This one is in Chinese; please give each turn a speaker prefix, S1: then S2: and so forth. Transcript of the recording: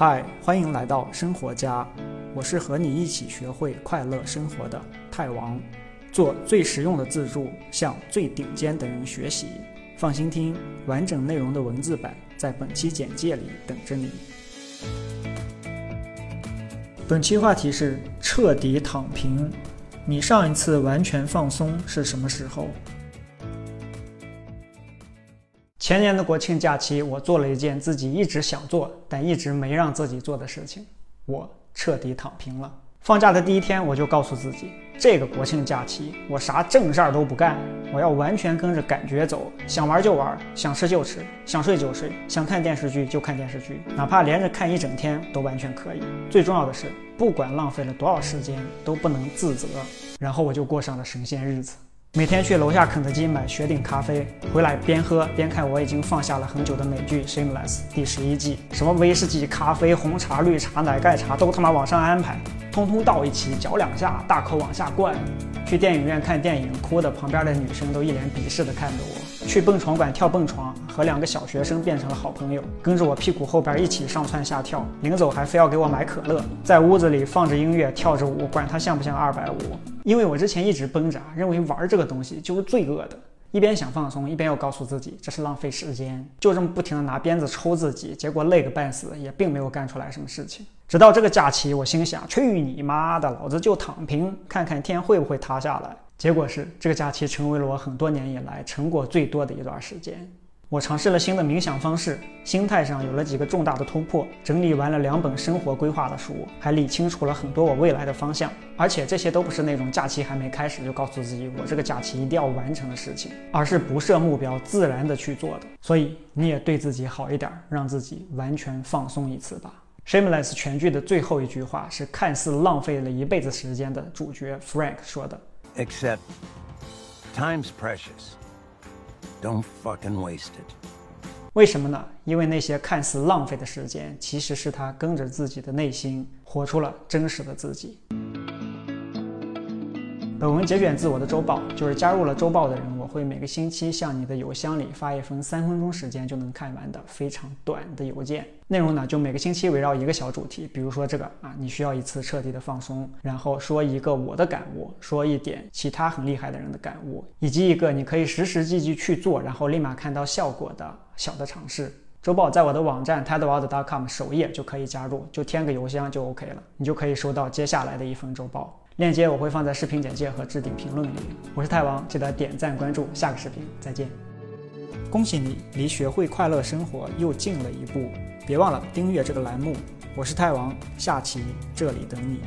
S1: 嗨，欢迎来到生活家，我是和你一起学会快乐生活的泰王，做最实用的自助，向最顶尖的人学习。放心听，完整内容的文字版在本期简介里等着你。本期话题是彻底躺平。你上一次完全放松是什么时候？前年的国庆假期，我做了一件自己一直想做但一直没让自己做的事情，我彻底躺平了。放假的第一天，我就告诉自己，这个国庆假期我啥正事儿都不干，我要完全跟着感觉走，想玩就玩，想吃就吃，想睡就睡，想看电视剧就看电视剧，哪怕连着看一整天都完全可以。最重要的是，不管浪费了多少时间，都不能自责。然后我就过上了神仙日子。每天去楼下肯德基买雪顶咖啡，回来边喝边看我已经放下了很久的美剧《Shameless》第十一季，什么威士忌、咖啡、红茶、绿茶、奶盖茶都他妈往上安排，通通倒一起，搅两下，大口往下灌。去电影院看电影，哭的旁边的女生都一脸鄙视的看着我。去蹦床馆跳蹦床，和两个小学生变成了好朋友，跟着我屁股后边一起上蹿下跳，临走还非要给我买可乐。在屋子里放着音乐，跳着舞，管他像不像二百五。因为我之前一直绷着，认为玩这个东西就是罪恶的，一边想放松，一边又告诉自己这是浪费时间，就这么不停的拿鞭子抽自己，结果累个半死，也并没有干出来什么事情。直到这个假期，我心想去你妈的，老子就躺平，看看天会不会塌下来。结果是这个假期成为了我很多年以来成果最多的一段时间。我尝试了新的冥想方式，心态上有了几个重大的突破，整理完了两本生活规划的书，还理清楚了很多我未来的方向。而且这些都不是那种假期还没开始就告诉自己我这个假期一定要完成的事情，而是不设目标，自然的去做的。所以你也对自己好一点，让自己完全放松一次吧。Shameless 全剧的最后一句话是看似浪费了一辈子时间的主角 Frank 说的
S2: ：“Except time's precious.” Don't fucking waste it。
S1: 为什么呢？因为那些看似浪费的时间，其实是他跟着自己的内心，活出了真实的自己。本文节选自我的周报，就是加入了周报的人，我会每个星期向你的邮箱里发一封三分钟时间就能看完的非常短的邮件。内容呢，就每个星期围绕一个小主题，比如说这个啊，你需要一次彻底的放松，然后说一个我的感悟，说一点其他很厉害的人的感悟，以及一个你可以实实际际去做，然后立马看到效果的小的尝试。周报在我的网站 tedworld.com 首页就可以加入，就填个邮箱就 OK 了，你就可以收到接下来的一份周报。链接我会放在视频简介和置顶评论里。我是泰王，记得点赞关注，下个视频再见。恭喜你离学会快乐生活又近了一步，别忘了订阅这个栏目。我是泰王，下期这里等你。